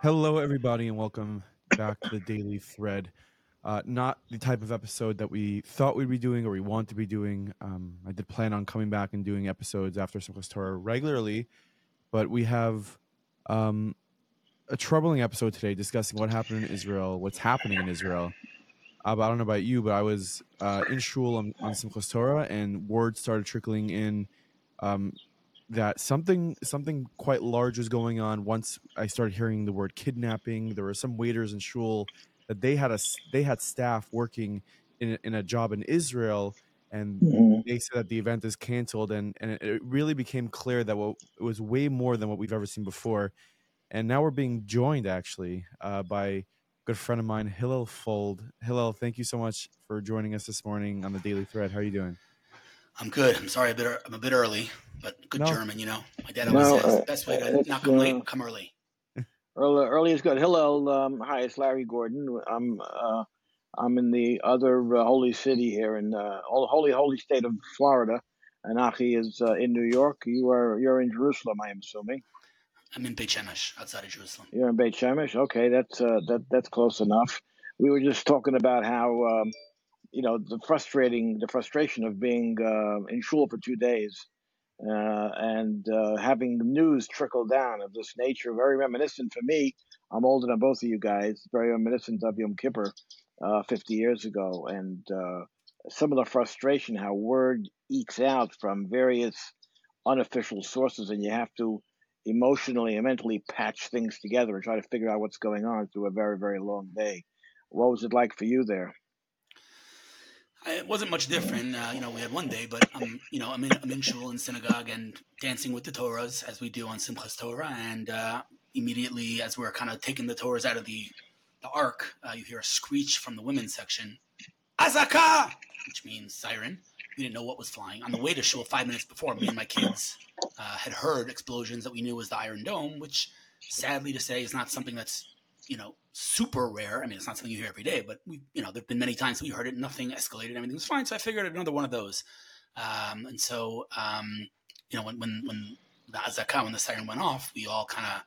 Hello, everybody, and welcome back to the Daily Thread. Uh, not the type of episode that we thought we'd be doing or we want to be doing. Um, I did plan on coming back and doing episodes after Simchas Torah regularly, but we have um, a troubling episode today discussing what happened in Israel, what's happening in Israel. Uh, I don't know about you, but I was uh, in shul on, on Simchas Torah, and words started trickling in um, that something something quite large was going on. Once I started hearing the word kidnapping, there were some waiters in shul that they had a they had staff working in in a job in Israel, and Mhm. they said that the event is canceled, and and it- it really became clear that what it was way more than what we've ever seen before, and now we're being joined actually uh, by a good friend of mine, Hillel Fuld. Hillel, thank you so much for joining us this morning on the Daily Thread. How are you doing? I'm good. I'm sorry, a bit, I'm a bit early, but good No. German, you know. My dad No, always says uh, the best way to not come late, uh, come early. Early, early is good. Hillel, um, hi, it's Larry Gordon. I'm uh, I'm in the other uh, holy city here in uh, holy holy state of Florida, and Nachi is uh, in New York. You are you're in Jerusalem, I am assuming. I'm in Beit Shemesh, outside of Jerusalem. You're in Beit Shemesh. Okay, that's uh, that that's close enough. We were just talking about how um, you know the frustrating the frustration of being uh, in shul for two days uh, and uh, having news trickle down of this nature. Very reminiscent for me. I'm older than both of you guys. Very reminiscent of Yom Kippur, uh, 50 years ago, and some of the frustration how word ekes out from various unofficial sources, and you have to emotionally and mentally patch things together and try to figure out what's going on through a very very long day. What was it like for you there? It wasn't much different. Uh, you know, we had one day, but I'm, you know, I'm in, I'm in shul in synagogue and dancing with the Torahs as we do on Simchas Torah. And uh, immediately, as we're kind of taking the Torahs out of the the ark, uh, you hear a screech from the women's section, Azaka, which means siren. We didn't know what was flying. On the way to shul, five minutes before, me and my kids uh, had heard explosions that we knew was the Iron Dome, which, sadly to say, is not something that's you know super rare. I mean, it's not something you hear every day, but we, you know, there've been many times we heard it, nothing escalated, everything was fine. So I figured another one of those. Um, and so, um, you know, when when when the azaka, when the siren went off, we all kind of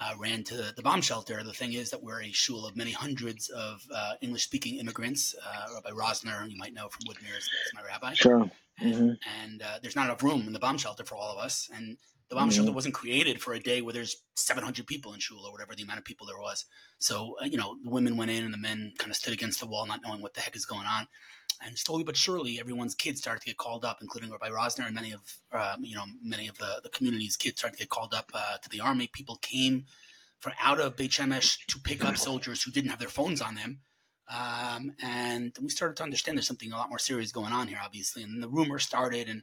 uh, ran to the, the bomb shelter. The thing is that we're a shul of many hundreds of uh, English-speaking immigrants. Uh, Rabbi Rosner, you might know from Woodmere, is is my rabbi Sure. and, Mhm. and uh, there's not enough room in the bomb shelter for all of us. And the bomb Mhm. shelter wasn't created for a day where there's 700 people in shul or whatever the amount of people there was. So uh, you know, the women went in and the men kind of stood against the wall, not knowing what the heck is going on. And slowly but surely, everyone's kids started to get called up, including Rabbi Rosner and many of uh, you know many of the, the community's kids started to get called up uh, to the army. People came from out of Beit Shemesh to pick up soldiers who didn't have their phones on them. Um, and we started to understand there's something a lot more serious going on here, obviously. And the rumor started, and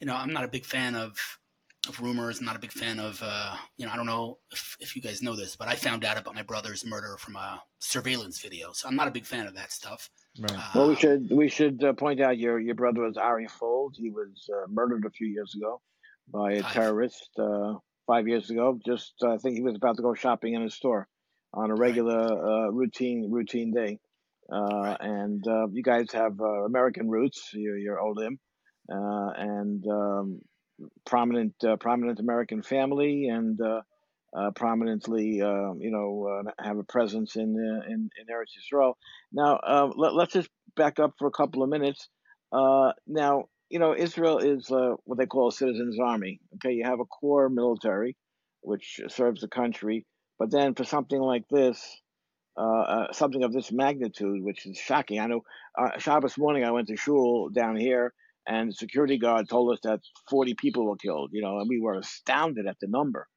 you know, I'm not a big fan of of rumors. I'm not a big fan of, uh, you know, I don't know if, if you guys know this, but I found out about my brother's murder from a surveillance video. So I'm not a big fan of that stuff. Right. Well, we should we should uh, point out your your brother was Ari Fuld. He was uh, murdered a few years ago by a Five. terrorist. Uh, five years ago, just uh, I think he was about to go shopping in a store on a Right. regular uh, routine routine day. Uh, Right. and uh, you guys have uh, American roots. You're, you're Olim, uh, and um, prominent uh, prominent American family, and uh, uh, prominently, uh, you know, have a presence in in in Eretz Yisrael. Now, let, let's just back up for a couple of minutes. Now, you know, Israel is what they call a citizens' army. Okay, you have a core military, which serves the country, but then for something like this, uh, uh, something of this magnitude, which is shocking. I know uh, Shabbos morning I went to shul down here, and the security guard told us that 40 people were killed. You know, and we were astounded at the number.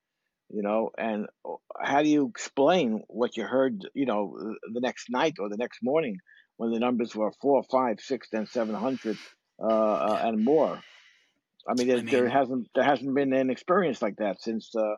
You know, and uh, how do you explain what you heard? You know, the next night or the next morning when the numbers were four, five, six, then 700 uh, uh, and more. I mean, there, I there hasn't there hasn't been an experience like that since uh,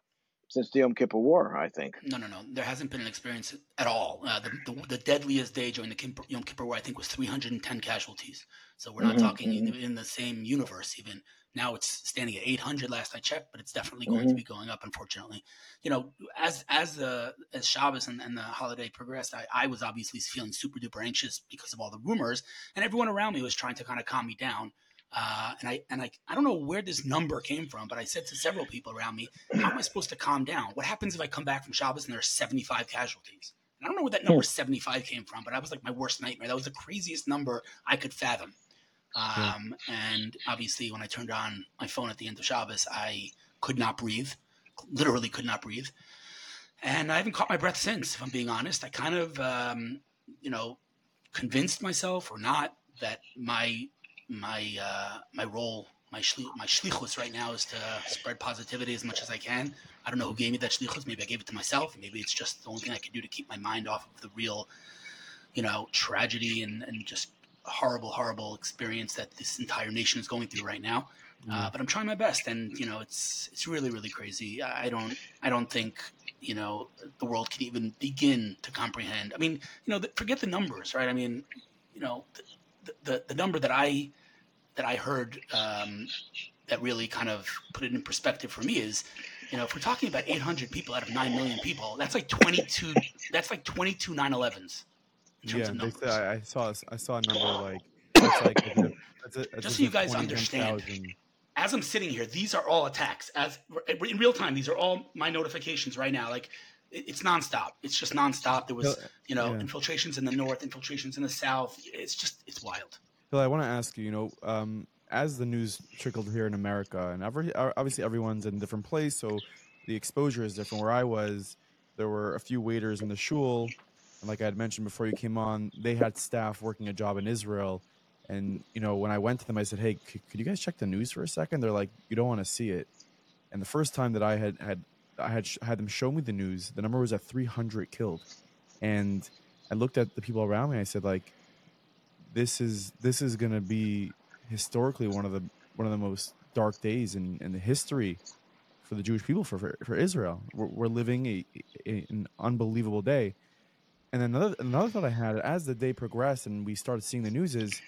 since the Yom Kippur War. I think. no, no, no. There hasn't been an experience at all. Uh, the, the, the deadliest day during the Kippur, Yom Kippur War, I think, was 310 casualties. So we're not hmm talking in, hmm in the same universe even. Now it's standing at 800 last I checked, but it's definitely going to hmm be going up, unfortunately. You know, as as the as Shabbos and, and the holiday progressed, I, I was obviously feeling super duper anxious because of all the rumors, and everyone around me was trying to kind of calm me down. Uh, and I and I, I don't know where this number came from, but I said to several people around me, "How am I supposed to calm down? What happens if I come back from Shabbos and there are 75 casualties?" And I don't know where that number 75 came from, but I was like my worst nightmare. That was the craziest number I could fathom. Um, And obviously, when I turned on my phone at the end of Shabbos, I could not breathe, literally could not breathe. And I haven't caught my breath since, if I'm being honest. I kind of, um, you know, convinced myself or not that my my uh, my role, my shli- my shlichus right now is to spread positivity as much as I can. I don't know who gave me that shlichus. Maybe I gave it to myself. Maybe it's just the only thing I can do to keep my mind off of the real, you know, tragedy and, and just horrible, horrible experience that this entire nation is going through right now. Uh, but I'm trying my best, and you know, it's it's really, really crazy. I don't I don't think you know the world can even begin to comprehend. I mean, you know, forget the numbers, right? I mean, you know, the the, number that I that I heard um, that really kind of put it in perspective for me is, you know, if we're talking about 800 people out of 9 million people, that's like 22. That's like 22 9/11s. In terms Yeah, they I, I saw I saw a number like it's like it's a- it's a- it's Just so you guys 20, understand. 10,000. as I'm sitting here, these are all attacks. As in real time, these are all my notifications right now. Like it's nonstop. It's just nonstop. There was, you know, yeah. infiltrations in the north, infiltrations in the south. It's just it's wild. Phil, I want to ask you, you know, um, as the news trickled here in America, and every, obviously everyone's in a different place, so the exposure is different. Where I was, there were a few waiters in the shul, and like I had mentioned before you came on, they had staff working a job in Israel. And you know, when I went to them, I said, "Hey, c- could you guys check the news for a second? They're like, "You don't want to see it." And the first time that I had had I had sh- had them show me the news, the number was at 300 killed, and I looked at the people around me. I said, "Like, this is this is going to be historically one of the one of the most dark days in, in the history for the Jewish people for for, for Israel. We're, we're living a, a, an unbelievable day. And another another thought I had as the day progressed and we started seeing the news is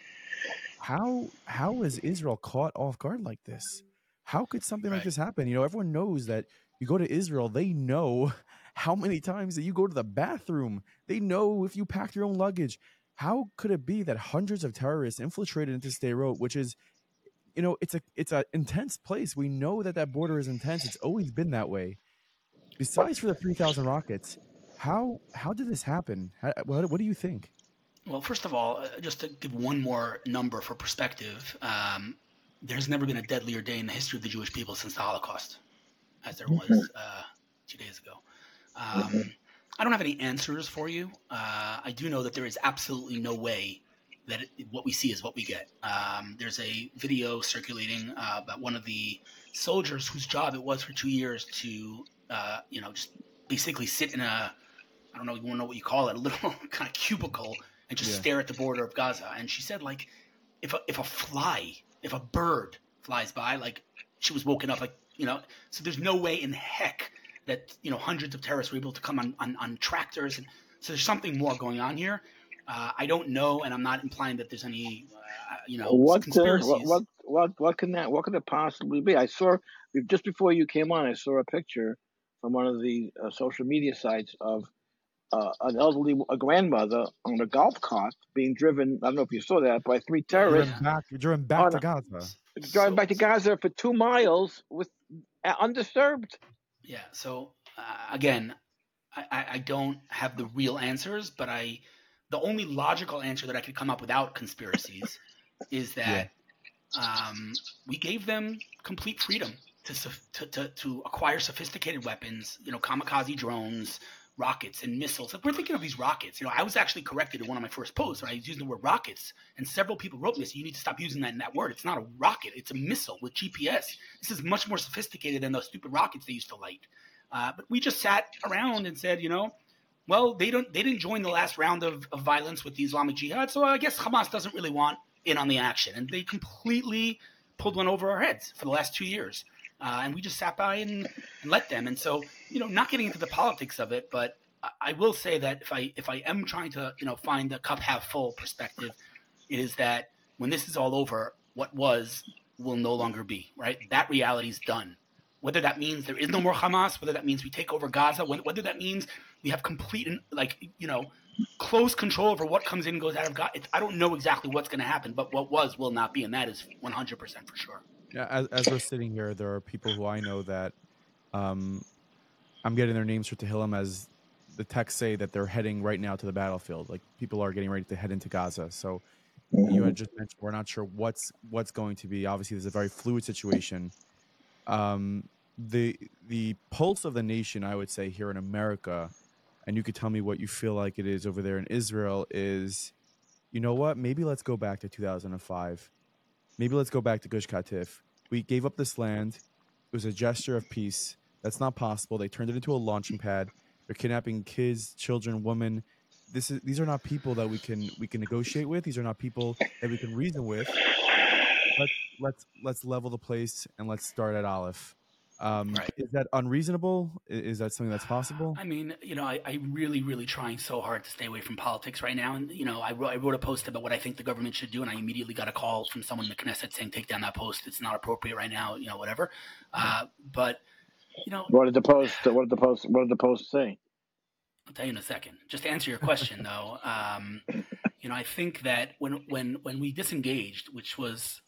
how how is Israel caught off guard like this? How could something like this happen? You know, everyone knows that you go to Israel, they know how many times that you go to the bathroom. They know if you packed your own luggage. How could it be that hundreds of terrorists infiltrated into Road, which is, you know, it's a it's an intense place. We know that that border is intense. It's always been that way. Besides for the three thousand rockets, how how did this happen? How, what, what do you think? Well, first of all, uh, just to give one more number for perspective, um, there's never been a deadlier day in the history of the Jewish people since the Holocaust, as there was uh, two days ago. Um, I don't have any answers for you. Uh, I do know that there is absolutely no way that it, what we see is what we get. Um, there's a video circulating uh, about one of the soldiers whose job it was for two years to, uh, you know, just basically sit in a, I don't know, you want to know what you call it, a little kind of cubicle and just Yeah. stare at the border of Gaza. And she said, like, if a, if a fly, if a bird flies by, like, she was woken up, like, you know, so there's no way in heck that, you know, hundreds of terrorists were able to come on, on, on tractors. And so there's something more going on here. Uh, I don't know, and I'm not implying that there's any, uh, you know, What, conspiracies. what what what what can that what could it possibly be? I saw just before you came on, I saw a picture from one of the uh, social media sites of uh, an elderly a grandmother on a golf cart being driven. I don't know if you saw that by three terrorists Driven back, driven back to no. Gaza. driving So- back to Gaza for two miles with undisturbed. Yeah. So uh, again, I, I, don't have the real answers, but I the only logical answer that I could come up without conspiracies is that um, we gave them complete freedom to, to, to to acquire sophisticated weapons, you know, kamikaze drones, rockets, and missiles. We're thinking of these rockets. You know, I was actually corrected in one of my first posts when I was using the word rockets, and several people wrote me, "You need to stop using that that word. It's not a rocket. It's a missile with GPS. This is much more sophisticated than those stupid rockets they used to light." Uh, but we just sat around and said, you know, well, they don't they didn't join the last round of, of violence with the Islamic Jihad, so I guess Hamas doesn't really want in on the action, and they completely pulled one over our heads for the last two years, uh, and we just sat by and, and let them. And so, you know, not getting into the politics of it, but I- will say that if I if I am trying to you know find the cup half full perspective, it is that when this is all over, what was will no longer be. Right, that reality is done whether that means there is no more Hamas, whether that means we take over Gaza, whether that means we have complete, and like, you know, close control over what comes in and goes out of God. It's, I don't know exactly what's going to happen, but what was will not be, and that is 100 percent for sure. Yeah, as, as we're sitting here, there are people who I know that um, I'm getting their names for Tehillim as the texts say that they're heading right now to the battlefield. Like people are getting ready to head into Gaza. So mm-hmm. you had just mentioned we're not sure what's what's going to be. Obviously, there's a very fluid situation. Um, the the pulse of the nation, I would say, here in America, and you could tell me what you feel like it is over there in Israel. Is you know what? Maybe let's go back to 2005 maybe let's go back to Gush Katif. We gave up this land. It was a gesture of peace. That's not possible. They turned it into a launching pad. They're kidnapping kids, children, women. This is these are not people that we can we can negotiate with. These are not people that we can reason with. Let's let's let's level the place and let's start at Aleph. Um, right. Is that unreasonable? Is that something that's possible? I mean, you know, I, I really, really trying so hard to stay away from politics right now. And, you know, I wrote, I wrote a post about what I think the government should do, and I immediately got a call from someone in the Knesset saying, take down that post. It's not appropriate right now, you know, whatever. Uh, but, you know. What did the post, what did the post, what did the post say? I'll tell you in a second. Just to answer your question, though, um, you know, I think that when, when, when we disengaged, which was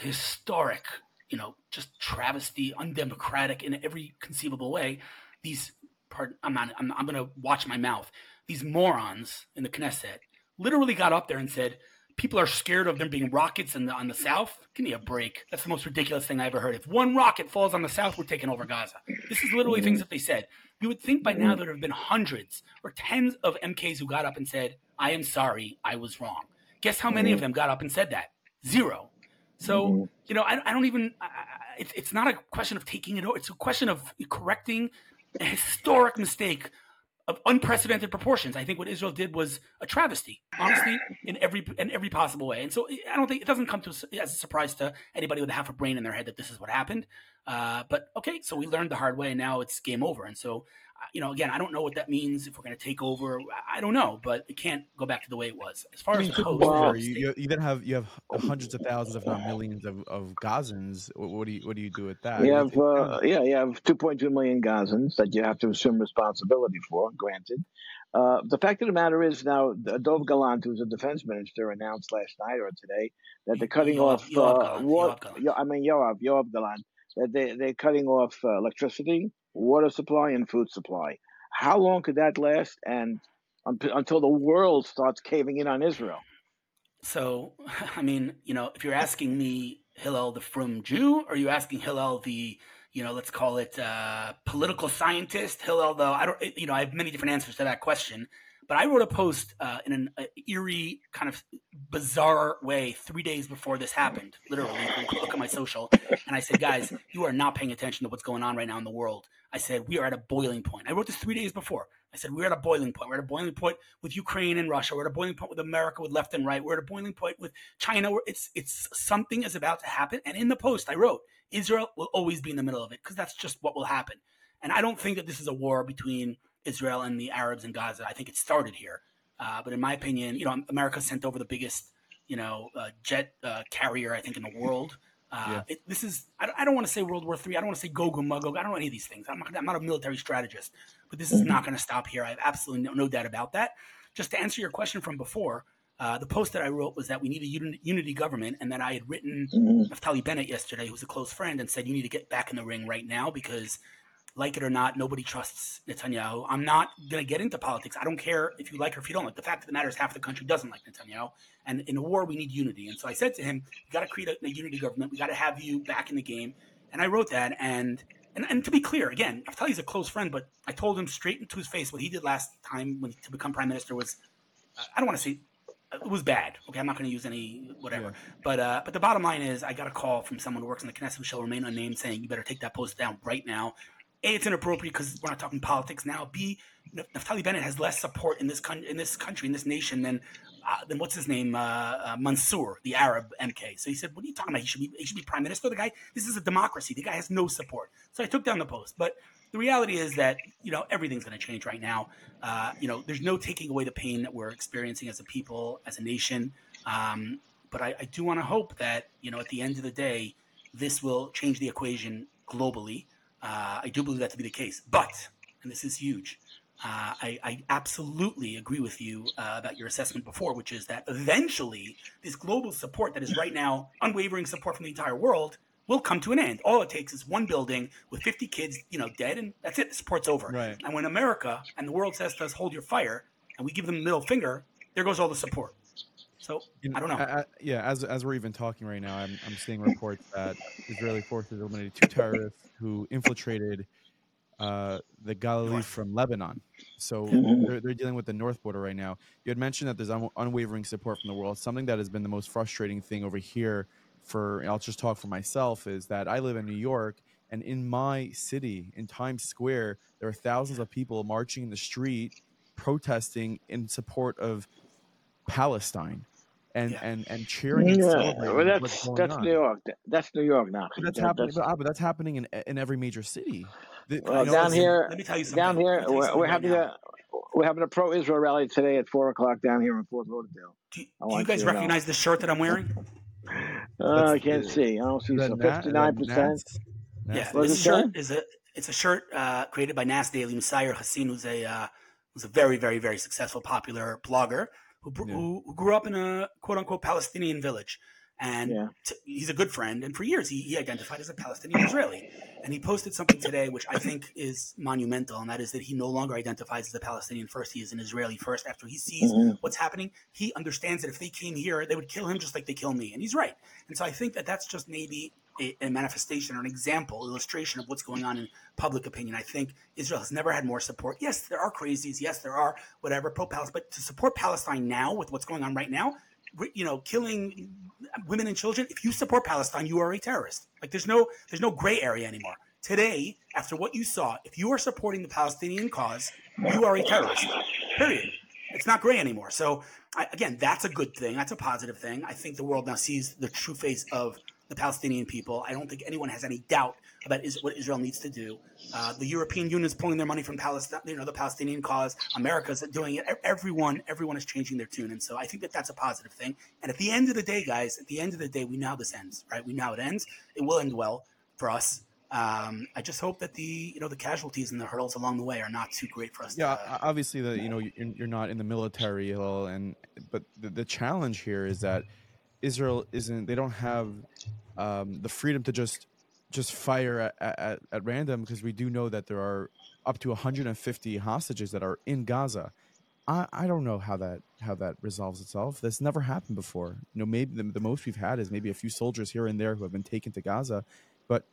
historic you know, just travesty, undemocratic in every conceivable way. These, pardon, I'm not, I'm, I'm going to watch my mouth. These morons in the Knesset literally got up there and said, people are scared of there being rockets in the, on the south. Give me a break. That's the most ridiculous thing I ever heard. If one rocket falls on the south, we're taking over Gaza. This is literally things that they said. You would think by now there have been hundreds or tens of MKs who got up and said, I am sorry, I was wrong. Guess how many of them got up and said that? Zero. So mm-hmm. you know, I, I don't even. I, it's it's not a question of taking it. It's a question of correcting a historic mistake of unprecedented proportions. I think what Israel did was a travesty, honestly, in every in every possible way. And so I don't think it doesn't come to as a surprise to anybody with half a brain in their head that this is what happened. Uh, but okay, so we learned the hard way, and now it's game over. And so you know, again, I don't know what that means if we're going to take over. I don't know, but it can't go back to the way it was. As far I mean, as the host, well, you, you then have you have hundreds of thousands, if not millions, of, of Gazans. What, what do you what do you do with that? You have uh, yeah, you have 2.2 million Gazans that you have to assume responsibility for. Granted, uh, the fact of the matter is now Dov Gallant, who's a defense minister, announced last night or today that they're cutting Yoav, off. Yoav uh, Yoav Yoav, I mean Yoav Yoav Gallant that they they're cutting off uh, electricity water supply, and food supply. How long could that last? And until the world starts caving in on Israel. So, I mean, you know, if you're asking me, Hillel the frum Jew, are you asking Hillel the, you know, let's call it uh, political scientist? Hillel, though, I don't, you know, I have many different answers to that question. But I wrote a post uh, in an uh, eerie, kind of bizarre way three days before this happened. Literally, look at my social, and I said, "Guys, you are not paying attention to what's going on right now in the world." I said, "We are at a boiling point." I wrote this three days before. I said, "We're at a boiling point. We're at a boiling point with Ukraine and Russia. We're at a boiling point with America, with left and right. We're at a boiling point with China. It's it's something is about to happen." And in the post, I wrote, "Israel will always be in the middle of it because that's just what will happen." And I don't think that this is a war between Israel and the Arabs in Gaza. I think it started here. Uh, but in my opinion, you know, America sent over the biggest, you know, uh, jet uh, carrier I think in the world. Uh, yeah. It, this is I, I don't want to say World War Three. I don't want to say Gog and Magog. I don't know any of these things. I'm not, I'm not a military strategist, but this is mm-hmm. not going to stop here. I have absolutely no, no, doubt about that. Just to answer your question from before, uh, the post that I wrote was that we need a uni- unity government, and that I had written mm-hmm. Naftali Bennett yesterday, who's a close friend, and said you need to get back in the ring right now because like it or not, nobody trusts Netanyahu. I'm not going to get into politics. I don't care if you like or if you don't like. The fact of the matter is, half the country doesn't like Netanyahu. And in a war, we need unity. And so I said to him, "We got to create a, a, unity government. We got to have you back in the game." And I wrote that. And and, and to be clear, again, I'll tell you, he's a close friend, but I told him straight into his face what he did last time when to become prime minister was, I don't want to say it was bad. Okay, I'm not going to use any whatever. Yeah. But uh, but the bottom line is, I got a call from someone who works in the Knesset who shall remain unnamed, saying you better take that post down right now. A, it's inappropriate because we're not talking politics now. B, Naftali Bennett has less support in this con- in this country in this nation than uh, than what's his name uh, uh, Mansour, the Arab MK. So he said, "What are you talking about? He should be he should be prime minister." The guy, this is a democracy. The guy has no support. So I took down the post. But the reality is that you know everything's going to change right now. Uh, you know, there's no taking away the pain that we're experiencing as a people, as a nation. Um, but I, I do want to hope that you know at the end of the day, this will change the equation globally. Uh, I do believe that to be the case. But, and this is huge, uh, I, I, absolutely agree with you uh, about your assessment before, which is that eventually this global support that is right now unwavering support from the entire world will come to an end. All it takes is one building with 50 kids, you know, dead, and that's it. The support's over. Right. And when America and the world says to us, "Hold your fire," and we give them the middle finger, there goes all the support. So You I don't know. I, I- yeah, as as we're even talking right now, I'm I'm seeing reports that Israeli forces eliminated two terrorists who infiltrated uh, the Galilee from Lebanon. So Mhm. they're, they're dealing with the north border right now. You had mentioned that there's un- unwavering support from the world. Something that has been the most frustrating thing over here for I'll just talk for myself is that I live in New York and in my city in Times Square there are thousands of people marching in the street protesting in support of Palestine and Yeah. and and cheering and Yeah, celebrating well, what's that's going that's on. New York. That's New York now. But that's That- happening. that's- But, ah, but that's happening in in every major city. The- Well, know, down here, let me tell you something. down here, me tell you we're, we're having now. a we're having a pro-Israel rally today at four o'clock down here in Fort Lauderdale. Do, do you guys you to know. recognize the shirt that I'm wearing? Uh, I can't see. I don't see the so. Fifty-nine percent. Yeah, this it shirt say? is a it's a shirt uh, created by Nas Daily Nuseir Yassin, who's a uh, who's a very very very successful popular blogger who, Yeah. who who grew up in a quote unquote Palestinian village, and Yeah. t- he's a good friend. And for years he, he identified as a Palestinian Israeli, and he posted something today which I think is monumental, and that is that he no longer identifies as a Palestinian first; he is an Israeli first. After he sees Mhm. what's happening, he understands that if they came here, they would kill him just like they kill me, and he's right. And so I think that that's just maybe a, a manifestation or an example, illustration of what's going on in public opinion. I think Israel has never had more support. Yes, there are crazies. Yes, there are whatever pro Palestine, but to support Palestine now with what's going on right now, you know, killing women and children. If you support Palestine, you are a terrorist. Like there's no there's no gray area anymore. Today, after what you saw, if you are supporting the Palestinian cause, you are a terrorist. Period. It's not gray anymore. So I, again, that's a good thing. That's a positive thing. I think the world now sees the true face of the Palestinian people. I don't think anyone has any doubt about is, what Israel needs to do. Uh, the European Union is pulling their money from Palestine, you know, the Palestinian cause. America's doing it. Everyone, everyone is changing their tune, and so I think that that's a positive thing. And at the end of the day, guys, at the end of the day, we know this ends, right? We know it ends. It will end well for us. Um, I just hope that the you know the casualties and the hurdles along the way are not too great for us. yeah, to, uh, obviously the you know you're, you're not in the military, and but the, the challenge here is that Israel isn't. They don't have um, the freedom to just just fire at, at, at random because we do know that there are up to 150 hostages that are in Gaza. I, I don't know how that how that resolves itself. That's never happened before. You know, maybe the, the most we've had is maybe a few soldiers here and there who have been taken to Gaza, but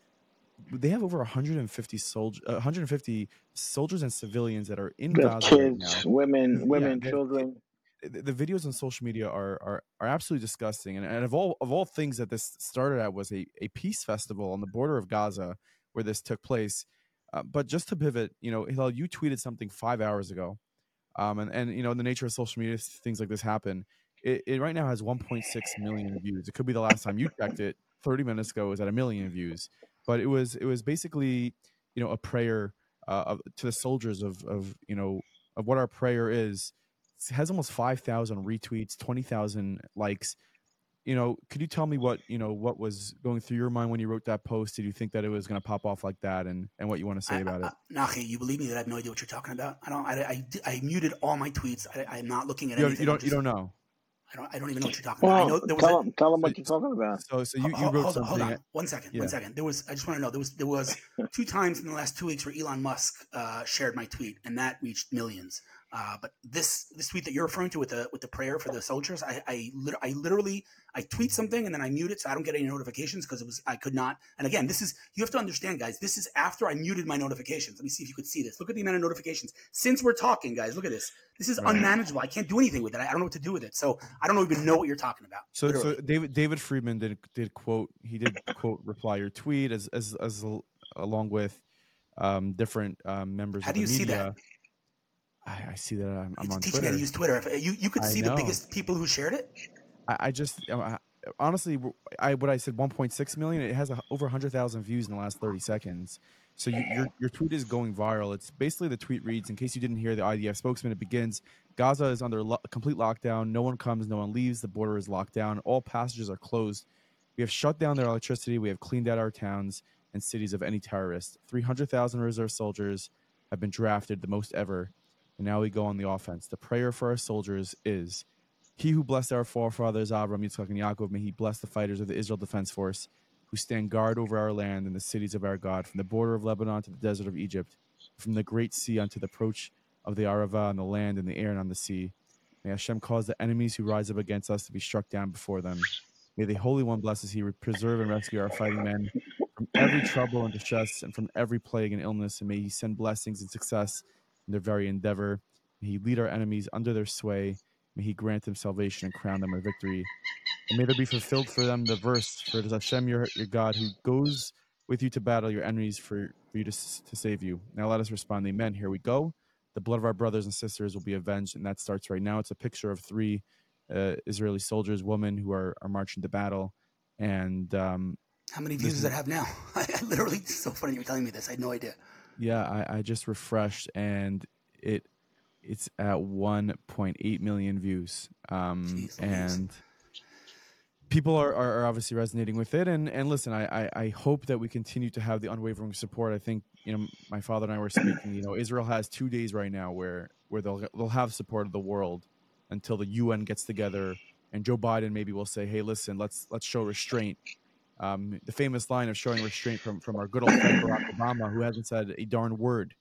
they have over 150 soldiers, uh, 150 soldiers and civilians that are in Gaza right now kids, women, women, they- children. The, videos on social media are are, are absolutely disgusting. And, and of all of all things that this started at was a, a peace festival on the border of Gaza where this took place. Uh, but just to pivot, you know, Hillel, you tweeted something five hours ago, um, and and you know, the nature of social media, things like this happen. It, it right now has 1.6 million views. It could be the last time you checked it. 30 minutes ago, it was at a million views. But it was it was basically, you know, a prayer uh, of, to the soldiers of of you know of what our prayer is has almost 5000 retweets 20000 likes you know could you tell me what you know what was going through your mind when you wrote that post did you think that it was going to pop off like that and and what you want to say I- about I- it I- Nachi, you believe me that I have no idea what you're talking about. I don't. I, I, I muted all my tweets. I, I'm not looking at you don't, anything. you don't you don't know I don't. I don't even know what you're talking about. I know Well, there was tell a, them, tell them so- what you're talking about. so so you, you Hold- wrote hold, on, something hold on. One second. Yeah. One second. There was. I just want to know. There was. There was two times in the last two weeks where Elon Musk uh, shared my tweet, and that reached millions. Uh, but this this tweet that you're referring to with the with the prayer for the soldiers, I I, I literally I tweet something and then I mute it so I don't get any notifications because it was I could not. And again, this is you have to understand, guys. This is after I muted my notifications. Let me see if you could see this. Look at the amount of notifications since we're talking, guys. Look at this. This is Right. unmanageable. I can't do anything with it. I don't know what to do with it. So I don't even know what you're talking about. so so david david friedman did did quote he did quote reply your tweet as as as along with um different um members How of do the you see media that? I, I see that i'm, I'm on teaching me how to use Twitter. You you could I see the biggest people who shared it. I, I just I- honestly, I what I said 1.6 million. It has a, over 100,000 views in the last 30 seconds. So you, your your tweet is going viral. It's basically the tweet reads. In case you didn't hear the IDF spokesman, it begins: Gaza is under lo- complete lockdown. No one comes, no one leaves. The border is locked down. All passages are closed. We have shut down their electricity. We have cleaned out our towns and cities of any terrorist. 300,000 reserve soldiers have been drafted, the most ever. And now we go on the offense. The prayer for our soldiers is He who blessed our forefathers, Avram, Yitzchak, and Yaakov, may He bless the fighters of the Israel Defense Force who stand guard over our land and the cities of our God, from the border of Lebanon to the desert of Egypt, from the great sea unto the approach of the Arava on the land and the air and on the sea. May Hashem cause the enemies who rise up against us to be struck down before them. May the Holy One bless us, He preserve and rescue our fighting men from every trouble and distress and from every plague and illness. And may He send blessings and success in their very endeavor. May He lead our enemies under their sway. May He grant them salvation and crown them with victory. And may there be fulfilled for them the verse, for it is Hashem your, your God who goes with you to battle your enemies for, for you to, to save you. Now let us respond, Amen. Here we go. The blood of our brothers and sisters will be avenged, and that starts right now. It's a picture of three uh, Israeli soldiers, women who are, are marching to battle. And um, how many views does it have now? I, literally, it's so funny you're telling me this. I had no idea. Yeah, I, I just refreshed, and it it's at 1.8 million views. Um, Jeez, and people are, are, obviously resonating with it. And and listen I, I, I hope that we continue to have the unwavering support. I think you know my father and i were speaking you know israel has two days right now where where they'll they'll have support of the world until the un gets together and joe biden maybe will say hey listen let's let's show restraint um, the famous line of showing restraint from from our good old friend barack obama who hasn't said a darn word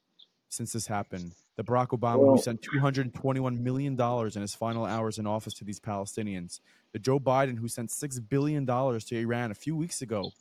since this happened the Barack Obama who sent $221 million in his final hours in office to these Palestinians, the Joe Biden who sent $6 billion to Iran a few weeks ago.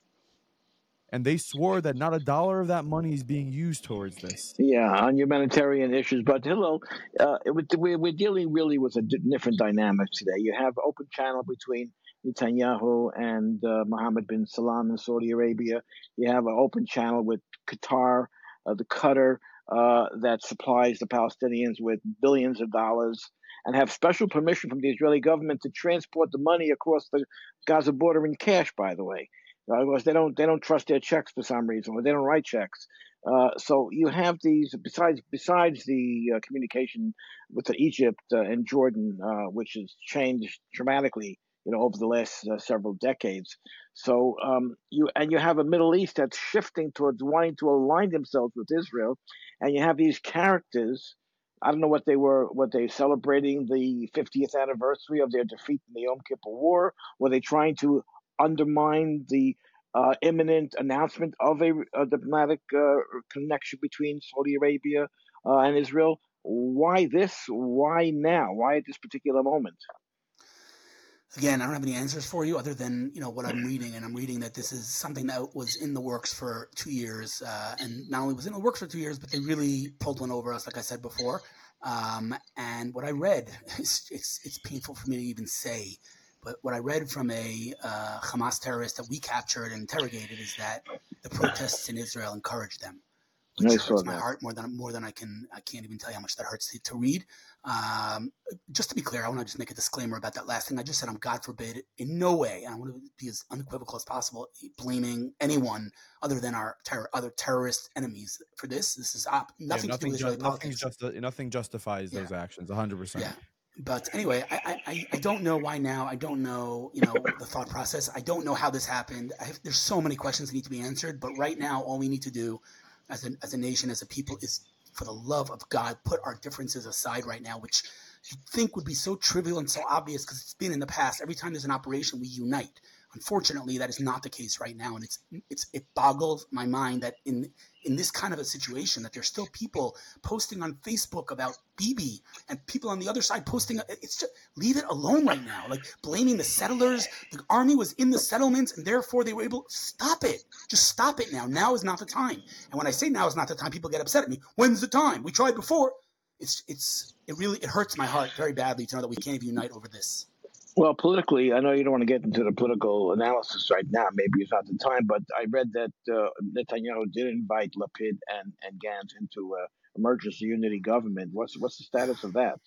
And they swore that not a dollar of that money is being used towards this. Yeah, on humanitarian issues. But hello, uh, we're dealing really with a different dynamic today. You have open channel between Netanyahu and uh, Mohammed bin Salman in Saudi Arabia. You have an open channel with Qatar, uh, the Qatar, uh, that supplies the Palestinians with billions of dollars and have special permission from the Israeli government to transport the money across the Gaza border in cash. By the way, because they don't they don't trust their checks for some reason, or they don't write checks. Uh, so you have these besides besides the uh, communication with Egypt uh, and Jordan, uh, which has changed dramatically you know, over the last uh, several decades. So um, you and you have a Middle East that's shifting towards wanting to align themselves with Israel, and you have these characters. I don't know what they were. What they celebrating the 50th anniversary of their defeat in the Yom Kippur War? Were they trying to undermine the uh, imminent announcement of a, a diplomatic uh, connection between Saudi Arabia uh, and Israel? Why this? Why now? Why at this particular moment? Again, I don't have any answers for you other than you know what I'm reading, and I'm reading that this is something that was in the works for two years, uh, and not only was in the works for two years, but they really pulled one over us, like I said before. Um, and what I read, it's, it's, it's painful for me to even say, but what I read from a uh, Hamas terrorist that we captured and interrogated is that the protests in Israel encouraged them which hurts my heart more than more than I can I can't even tell you how much that hurts to, to read. Um, just to be clear, I want to just make a disclaimer about that last thing I just said. I'm God forbid in no way, and I want to be as unequivocal as possible, blaming anyone other than our terror, other terrorist enemies for this. This is op- nothing, yeah, nothing, to do with nothing, justi- nothing justifies yeah. those actions. 100. percent Yeah. But anyway, I, I, I don't know why now. I don't know, you know, the thought process. I don't know how this happened. Have, there's so many questions that need to be answered. But right now, all we need to do as a, as a nation, as a people, is for the love of God, put our differences aside right now, which you think would be so trivial and so obvious because it's been in the past. Every time there's an operation, we unite. Unfortunately, that is not the case right now, and it's it's it boggles my mind that in in this kind of a situation that there's still people posting on Facebook about Bibi and people on the other side posting. It's just leave it alone right now. Like blaming the settlers. The army was in the settlements and therefore they were able. Stop it. Just stop it now. Now is not the time. And when I say now is not the time, people get upset at me. When's the time? We tried before. It's it's it really it hurts my heart very badly to know that we can't even unite over this. Well, politically, I know you don't want to get into the political analysis right now. Maybe it's not the time, but I read that uh, Netanyahu did invite Lapid and, and Gantz into a emergency unity government. What's what's the status of that?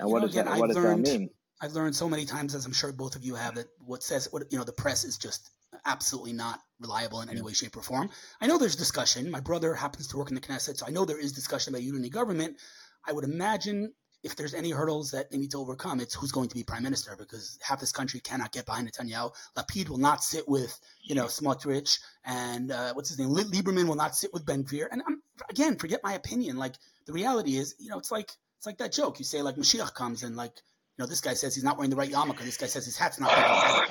And what, know, again, that, what does learned, that mean? I've learned so many times, as I'm sure both of you have, that what says what you know the press is just absolutely not reliable in any way, shape, or form. I know there's discussion. My brother happens to work in the Knesset, so I know there is discussion about unity government. I would imagine if there's any hurdles that they need to overcome, it's who's going to be prime minister because half this country cannot get behind Netanyahu. Lapid will not sit with, you know, Smotrich and uh, what's his name? Lieberman will not sit with Ben Gvir. And I'm, again, forget my opinion. Like the reality is, you know, it's like It's like that joke you say like Mashiach comes and like you know this guy says he's not wearing the right yarmulke. This guy says his hat's not. Right.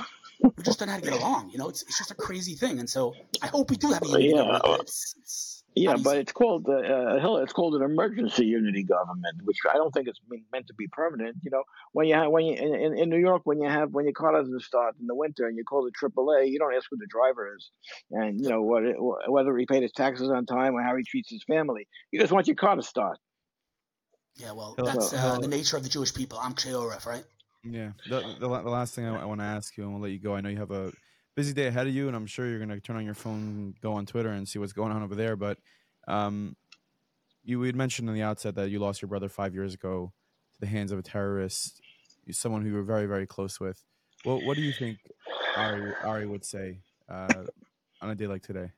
we just don't know how to get along. You know, it's, it's just a crazy thing. And so I hope we do have a Yeah. It's, it's Yeah, but it's called uh, Hill- it's called an emergency unity government, which I don't think it's mean- meant to be permanent. You know, when you have when you in, in, in New York, when you have when your car doesn't start in the winter and you call the AAA, you don't ask who the driver is, and you know what it, whether he paid his taxes on time or how he treats his family. You just want your car to start. yeah, well, Hill- that's Hill- uh, Hill- the nature of the Jewish people. I'm Ksheoref, right? Yeah. The, the, the last thing I, I want to ask you, and we'll let you go. I know you have a busy day ahead of you, and I'm sure you're going to turn on your phone, go on Twitter, and see what's going on over there. But um, you had mentioned in the outset that you lost your brother five years ago to the hands of a terrorist, someone who you were very, very close with. Well, what do you think Ari, Ari would say uh, on a day like today?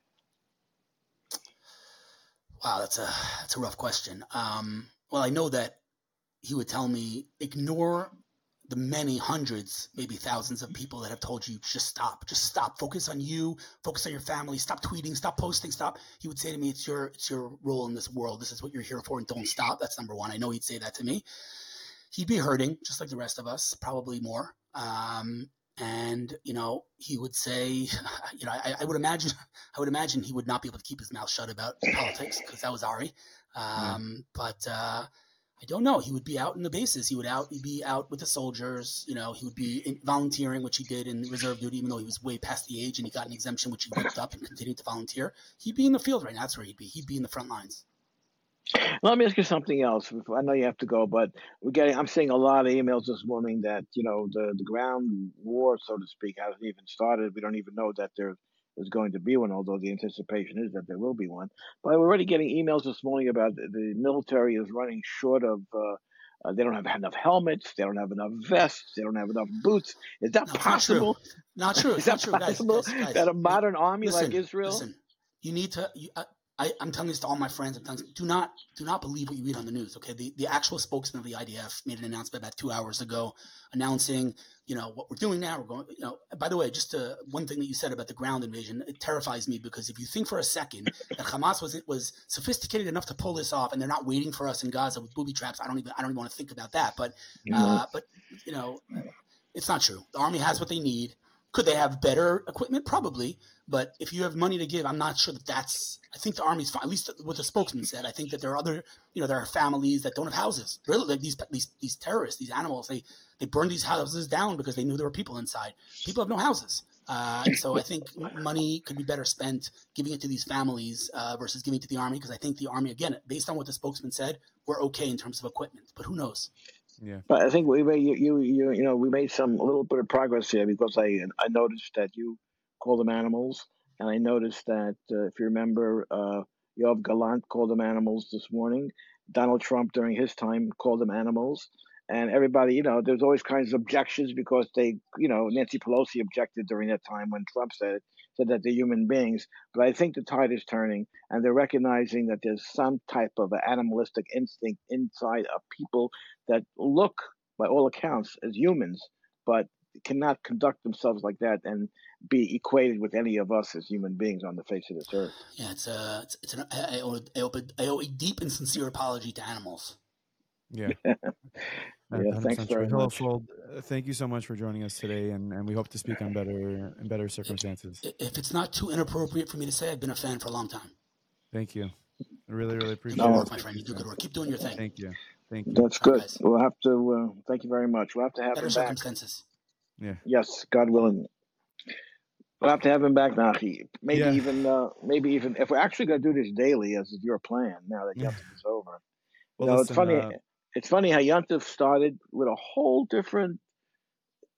Wow, that's a that's a rough question. Um, well, I know that he would tell me ignore the many hundreds, maybe thousands of people that have told you just stop, just stop, focus on you, focus on your family, stop tweeting, stop posting, stop. He would say to me, "It's your it's your role in this world. This is what you're here for, and don't stop." That's number one. I know he'd say that to me. He'd be hurting, just like the rest of us, probably more. Um, and you know, he would say, you know, I, I would imagine, I would imagine he would not be able to keep his mouth shut about politics because that was Ari. Um, But uh, I don't know. He would be out in the bases. He would out. Be out with the soldiers. You know, he would be in, volunteering, which he did in reserve duty, even though he was way past the age and he got an exemption, which he whipped up and continued to volunteer. He'd be in the field right now. That's where he'd be. He'd be in the front lines. Let me ask you something else. I know you have to go, but we're getting. I'm seeing a lot of emails this morning that you know the the ground war, so to speak, hasn't even started. We don't even know that there is going to be one, although the anticipation is that there will be one. But we're already getting emails this morning about the, military is running short of. Uh, uh, they don't have enough helmets. They don't have enough vests. They don't have enough boots. Is that No, it's not true. possible? Not true. Is that true, guys. possible guys, guys. that a modern army listen, like Israel? Listen, you need to. You, I, I, I'm telling this to all my friends. I'm telling, do not, do not believe what you read on the news. Okay, the, the actual spokesman of the IDF made an announcement about two hours ago, announcing, you know, what we're doing now. We're going, you know. By the way, just uh one thing that you said about the ground invasion, it terrifies me because if you think for a second that Hamas was was sophisticated enough to pull this off, and they're not waiting for us in Gaza with booby traps, I don't even, I don't even want to think about that. But, uh, but you know, it's not true. The army has what they need. Could they have better equipment? Probably. But if you have money to give, I'm not sure that that's. I think the army's fine. At least what the spokesman said. I think that there are other, you know, there are families that don't have houses. Really, like these these these terrorists, these animals, they they burned these houses down because they knew there were people inside. People have no houses. Uh, and so I think money could be better spent giving it to these families uh, versus giving it to the army because I think the army, again, based on what the spokesman said, we're okay in terms of equipment. But who knows? Yeah. But I think we made you, you you you know we made some a little bit of progress here because I I noticed that you call them animals, and I noticed that uh, if you remember, uh, Yoav Gallant called them animals this morning. Donald Trump during his time called them animals, and everybody you know there's always kinds of objections because they you know Nancy Pelosi objected during that time when Trump said it, said that they're human beings. But I think the tide is turning, and they're recognizing that there's some type of animalistic instinct inside of people that look, by all accounts, as humans, but cannot conduct themselves like that and be equated with any of us as human beings on the face of this earth. Yeah, it's a, it's, it's an, I, I owe a deep and sincere apology to animals. Yeah. Yeah, thanks 100% very much. Hillel Fuld, uh, thank you so much for joining us today, and, and we hope to speak on better in better circumstances. I- If it's not too inappropriate for me to say, I've been a fan for a long time. Thank you. I really, really appreciate Good No. work, it. my friend. You do good work. Keep doing your thing. Thank you. Thank you. That's good. guys. We'll have to. Uh, thank you very much. We'll have to have Better him back. circumstances. Yeah. Yes, God willing. We'll have to have him back, Nachi. Maybe Yeah. even, uh, maybe even if we're actually going to do this daily, as is your plan. Now that Yeah. Yontif is over. Well, no, listen, it's funny. uh, it's funny how Yontif started with a whole different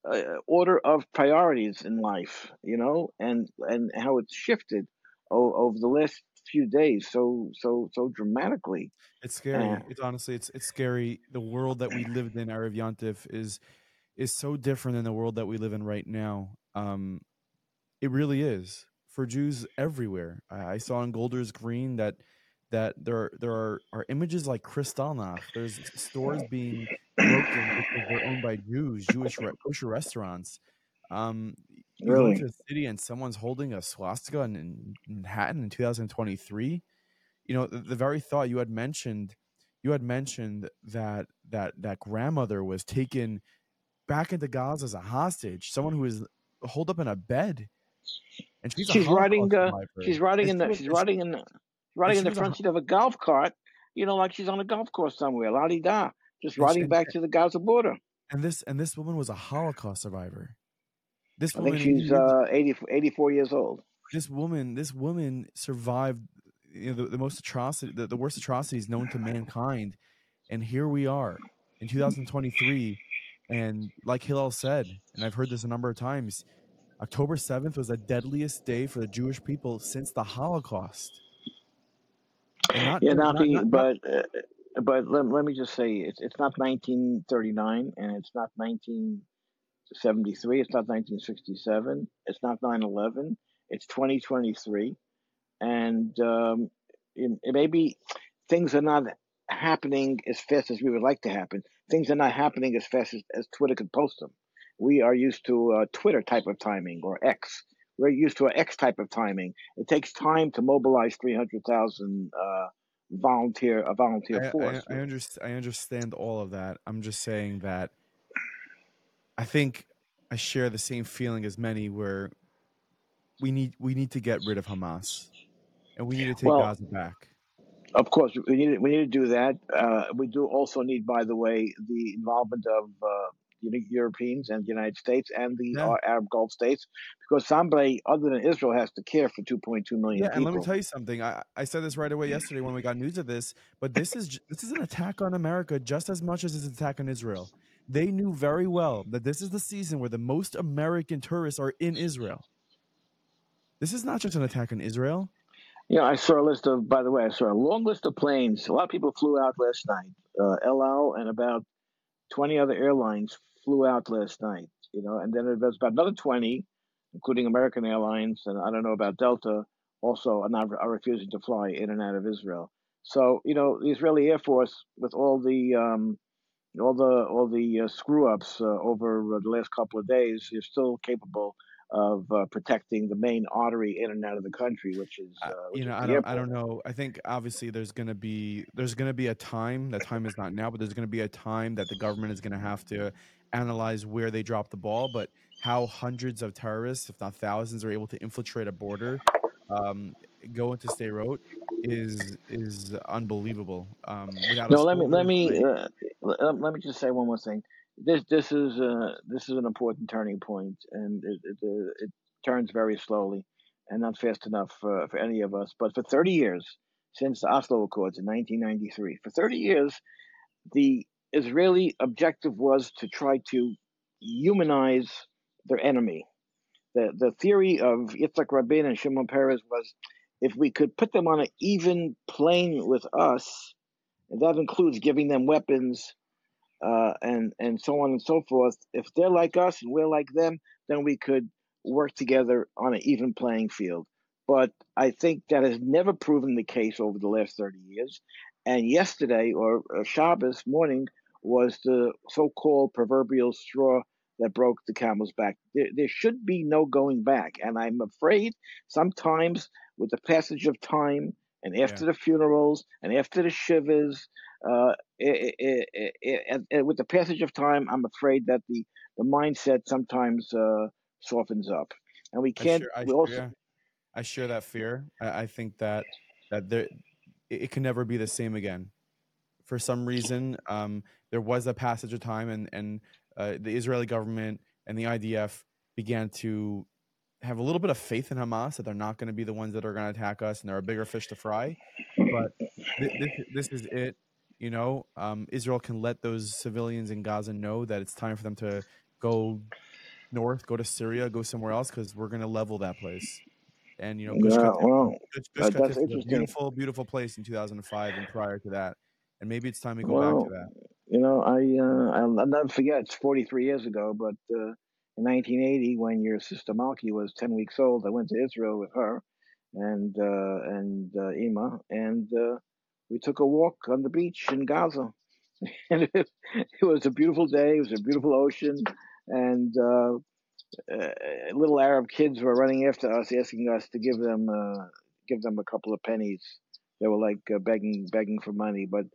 uh, order of priorities in life, you know, and and how it's shifted o- over the last few days so so so dramatically. It's scary. Yeah. It's honestly, it's it's scary. The world that we lived in, Erev Yontif, is is so different than the world that we live in right now. Um, it really is for Jews everywhere. I, I saw in Golders Green that that there there are, are images like Kristallnacht. There's stores being broken because they're owned by Jews, Jewish re- kosher restaurants. Um, you go Really? into a city and someone's holding a swastika in, in Manhattan in 2023. You know, the, the very thought you had mentioned, you had mentioned that that that grandmother was taken back into Gaza as a hostage, someone who was holed up in a bed, and she's she's riding. Uh, she's riding And in the. She's riding in. The, riding in the front seat of a golf cart. You know, like she's on a golf course somewhere. La di da. Just riding back to the Gaza border. and this and this woman was a Holocaust survivor. This I woman, think she's uh, 80, 84 years old. this woman, this woman survived you know, the, the most atrocity, the, the worst atrocities known to mankind, and here we are in 2023, and like Hillel said, and I've heard this a number of times, October 7th was the deadliest day for the Jewish people since the Holocaust. Not, Yeah, not- not, the, not- but uh, but let, let me just say it's it's not 1939 and it's not 1973. It's not 1967. It's not 9/11. It's 2023, and um, it, it maybe things are not happening as fast as we would like to happen. Things are not happening as fast as, as Twitter could post them. We are used to uh, Twitter type of timing or X. We're used to an X type of timing. It takes time to mobilize 300,000 uh, volunteer a volunteer I, force. I, I, understand, I understand all of that. I'm just saying that I think I share the same feeling as many where we need we need to get rid of Hamas and we need to take Well, Gaza back. Of course, we need we need to do that. Uh, we do also need, by the way, the involvement of uh, Eu- Europeans and the United States and the Yeah. uh, Arab Gulf states, because somebody other than Israel has to care for 2.2 million Yeah, and let me tell you something. I, I said this right away yesterday when we got news of this, but this is this is an attack on America just as much as it's an attack on Israel. They knew very well that this is the season where the most American tourists are in Israel. This is not just an attack on Israel. Yeah, I saw a list of. By the way, I saw a long list of planes. A lot of people flew out last night. Uh, El Al and about twenty other airlines flew out last night. You know, and then there was about another twenty, including American Airlines, and I don't know about Delta. Also, are not are refusing to fly in and out of Israel. So you know, the Israeli Air Force, with all the um, all the all the uh, screw ups uh, over uh, the last couple of days, is still capable of uh, protecting the main artery in and out of the country, which is uh, which you know, is I don't, I don't know. I think obviously there's gonna be there's gonna be a time. That time is not now, but there's gonna be a time that the government is gonna have to analyze where they dropped the ball. But how hundreds of terrorists, if not thousands, are able to infiltrate a border, um, go into Sderot, is is unbelievable. Um, No, let me let me uh, let, let me just say one more thing. This this is uh, this is an important turning point, and it it, uh, it turns very slowly, and not fast enough uh, for any of us. But for 30 years, since the Oslo Accords in 1993, for 30 years, the Israeli objective was to try to humanize their enemy. The the theory of Yitzhak Rabin and Shimon Peres was, if we could put them on an even plane with us, and that includes giving them weapons uh, and and so on and so forth. If they're like us and we're like them, then we could work together on an even playing field. But I think that has never proven the case over the last thirty years. And yesterday or Shabbos morning was the so-called proverbial straw that broke the camel's back. There, there should be no going back, and I'm afraid sometimes with the passage of time and after the funerals and after the shivas, uh, it, it, it, it, it, with the passage of time, I'm afraid that the, the mindset sometimes uh, softens up, and we can't. share, I, we also, yeah, I share that fear. I, I think that that there it can never be the same again. For some reason, um, there was a passage of time, and and uh, the Israeli government and the IDF began to have a little bit of faith in Hamas that they're not going to be the ones that are going to attack us, and they're a bigger fish to fry. But th- this this is it. You know, um, Israel can let those civilians in Gaza know that it's time for them to go north, go to Syria, go somewhere else, because we're going to level that place. And you know, Gush yeah, well, Gush, Gush that's Katif was a interesting. beautiful, beautiful place in 2005 and prior to that. And maybe it's time we go Well, back to that. you know, I uh, I'll, I'll never forget. It's 43 years ago, but uh, in 1980, when your sister Malki was 10 weeks old, I went to Israel with her and uh, and uh, Ima, and uh, we took a walk on the beach in Gaza, and it, it was a beautiful day. It was a beautiful ocean, and uh, uh, little Arab kids were running after us, asking us to give them uh, give them a couple of pennies. They were like uh, begging begging for money, but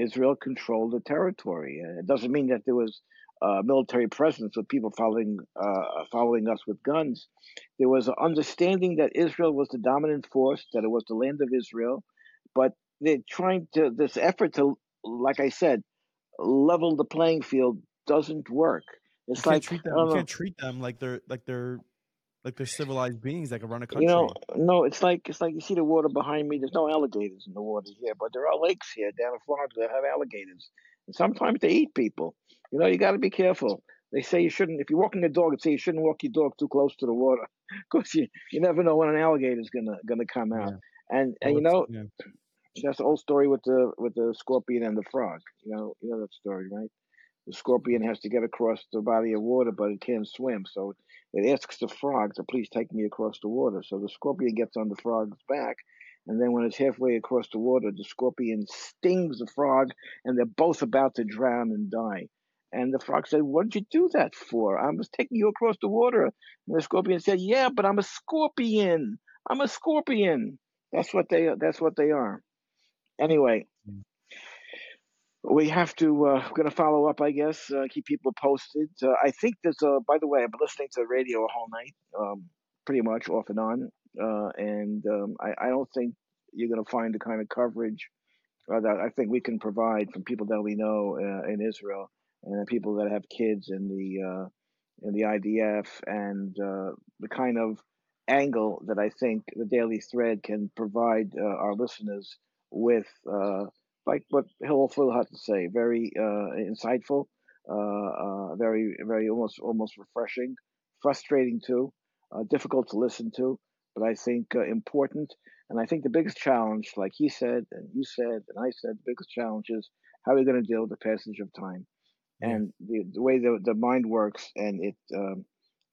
Israel controlled the territory. It doesn't mean that there was uh, military presence with people following uh, following us with guns. There was an understanding that Israel was the dominant force, that it was the land of Israel, but they're trying to this effort to, like I said, level the playing field doesn't work. It's you like can't treat them. You know. can't treat them like they're like they're like they're civilized beings that can run a country. You know, no, it's like it's like you see the water behind me. There's no alligators in the water here, but there are lakes here down in Florida that have alligators, and sometimes they eat people. You know, you got to be careful. They say you shouldn't. If you're walking a dog, they say you shouldn't walk your dog too close to the water because you you never know when an alligator's gonna gonna come out. And and you know yeah. that's the old story with the with the scorpion and the frog. You know, you know that story, right? The scorpion has to get across the body of water, but it can't swim, so it asks the frog to please take me across the water. So the scorpion gets on the frog's back, and then when it's halfway across the water, the scorpion stings the frog, and they're both about to drown and die. And the frog said, "What did you do that for? I was taking you across the water." And the scorpion said, "Yeah, but I'm a scorpion. I'm a scorpion. That's what they. That's what they are." Anyway. We have to uh, going to follow up i guess uh, keep people posted. Uh, i think there's a by the way i've been listening to the radio a whole night um, pretty much off and on. Uh, and um, I, I don't think you're going to find the kind of coverage uh, that i think we can provide from people that we know uh, in israel and people that have kids in the in the idf and the kind of angle that i think the daily thread can provide our listeners with like what Hillel Fuld had to say, very uh, insightful, uh, uh, very, very almost, almost refreshing, frustrating too, uh, difficult to listen to, but I think uh, important. And I think the biggest challenge, like he said, and you said, and I said, the biggest challenge is how we're going to deal with the passage of time, Yeah. and the, the way the the mind works, and it um,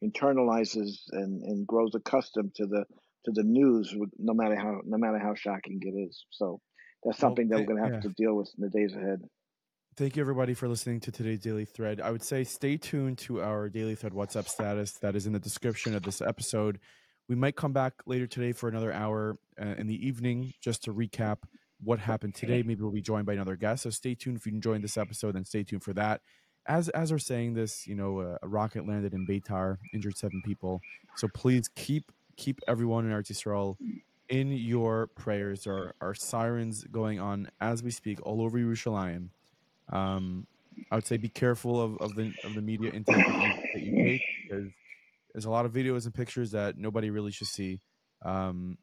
internalizes and, and grows accustomed to the to the news, no matter how no matter how shocking it is. So that's Well, something that we're going to have yeah. to deal with in the days ahead. Thank you, everybody, for listening to today's Daily Thread. I would say stay tuned to our Daily Thread WhatsApp status that is in the description of this episode. We might come back later today for another hour uh, in the evening just to recap what happened today. Maybe we'll be joined by another guest. So stay tuned if you enjoyed this episode. Then stay tuned for that. As as we're saying this, you know, uh, a rocket landed in Beitar, injured seven people. So please keep keep everyone in Eretz Yisrael in your prayers. There are, are sirens going on as we speak all over Yerushalayim. Um, I would say be careful of, of the of the media intake that you, that you take because there's a lot of videos and pictures that nobody really should see. Um,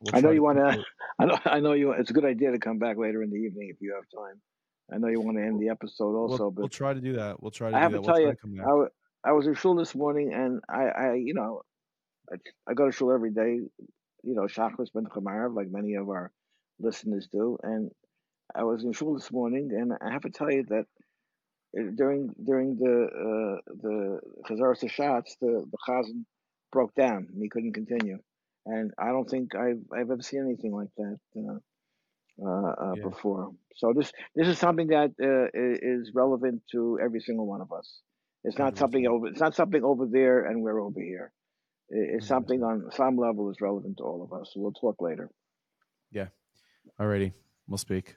we'll I know you to wanna- I know, I know you. It's a good idea to come back later in the evening if you have time. I know you want to end the episode also, we'll, but we'll try to do that. We'll try to I do have that. to We'll tell you, to. I, I was in shul this morning, and I, I you know, I, I go to shul every day. You know, Shachris ben Chamarav, like many of our listeners do. And I was in shul this morning, and I have to tell you that uh, during during the uh, the Chazaras Shatz, the the chazan broke down and he couldn't continue. And I don't think I've I've ever seen anything like that uh, uh, uh, Yeah. before. So this this is something that uh, is relevant to every single one of us. It's not something over. It's not something over there, and we're over here. I- It's mm-hmm. something on some level is relevant to all of us. We'll talk later. Yeah. Alrighty, we'll speak.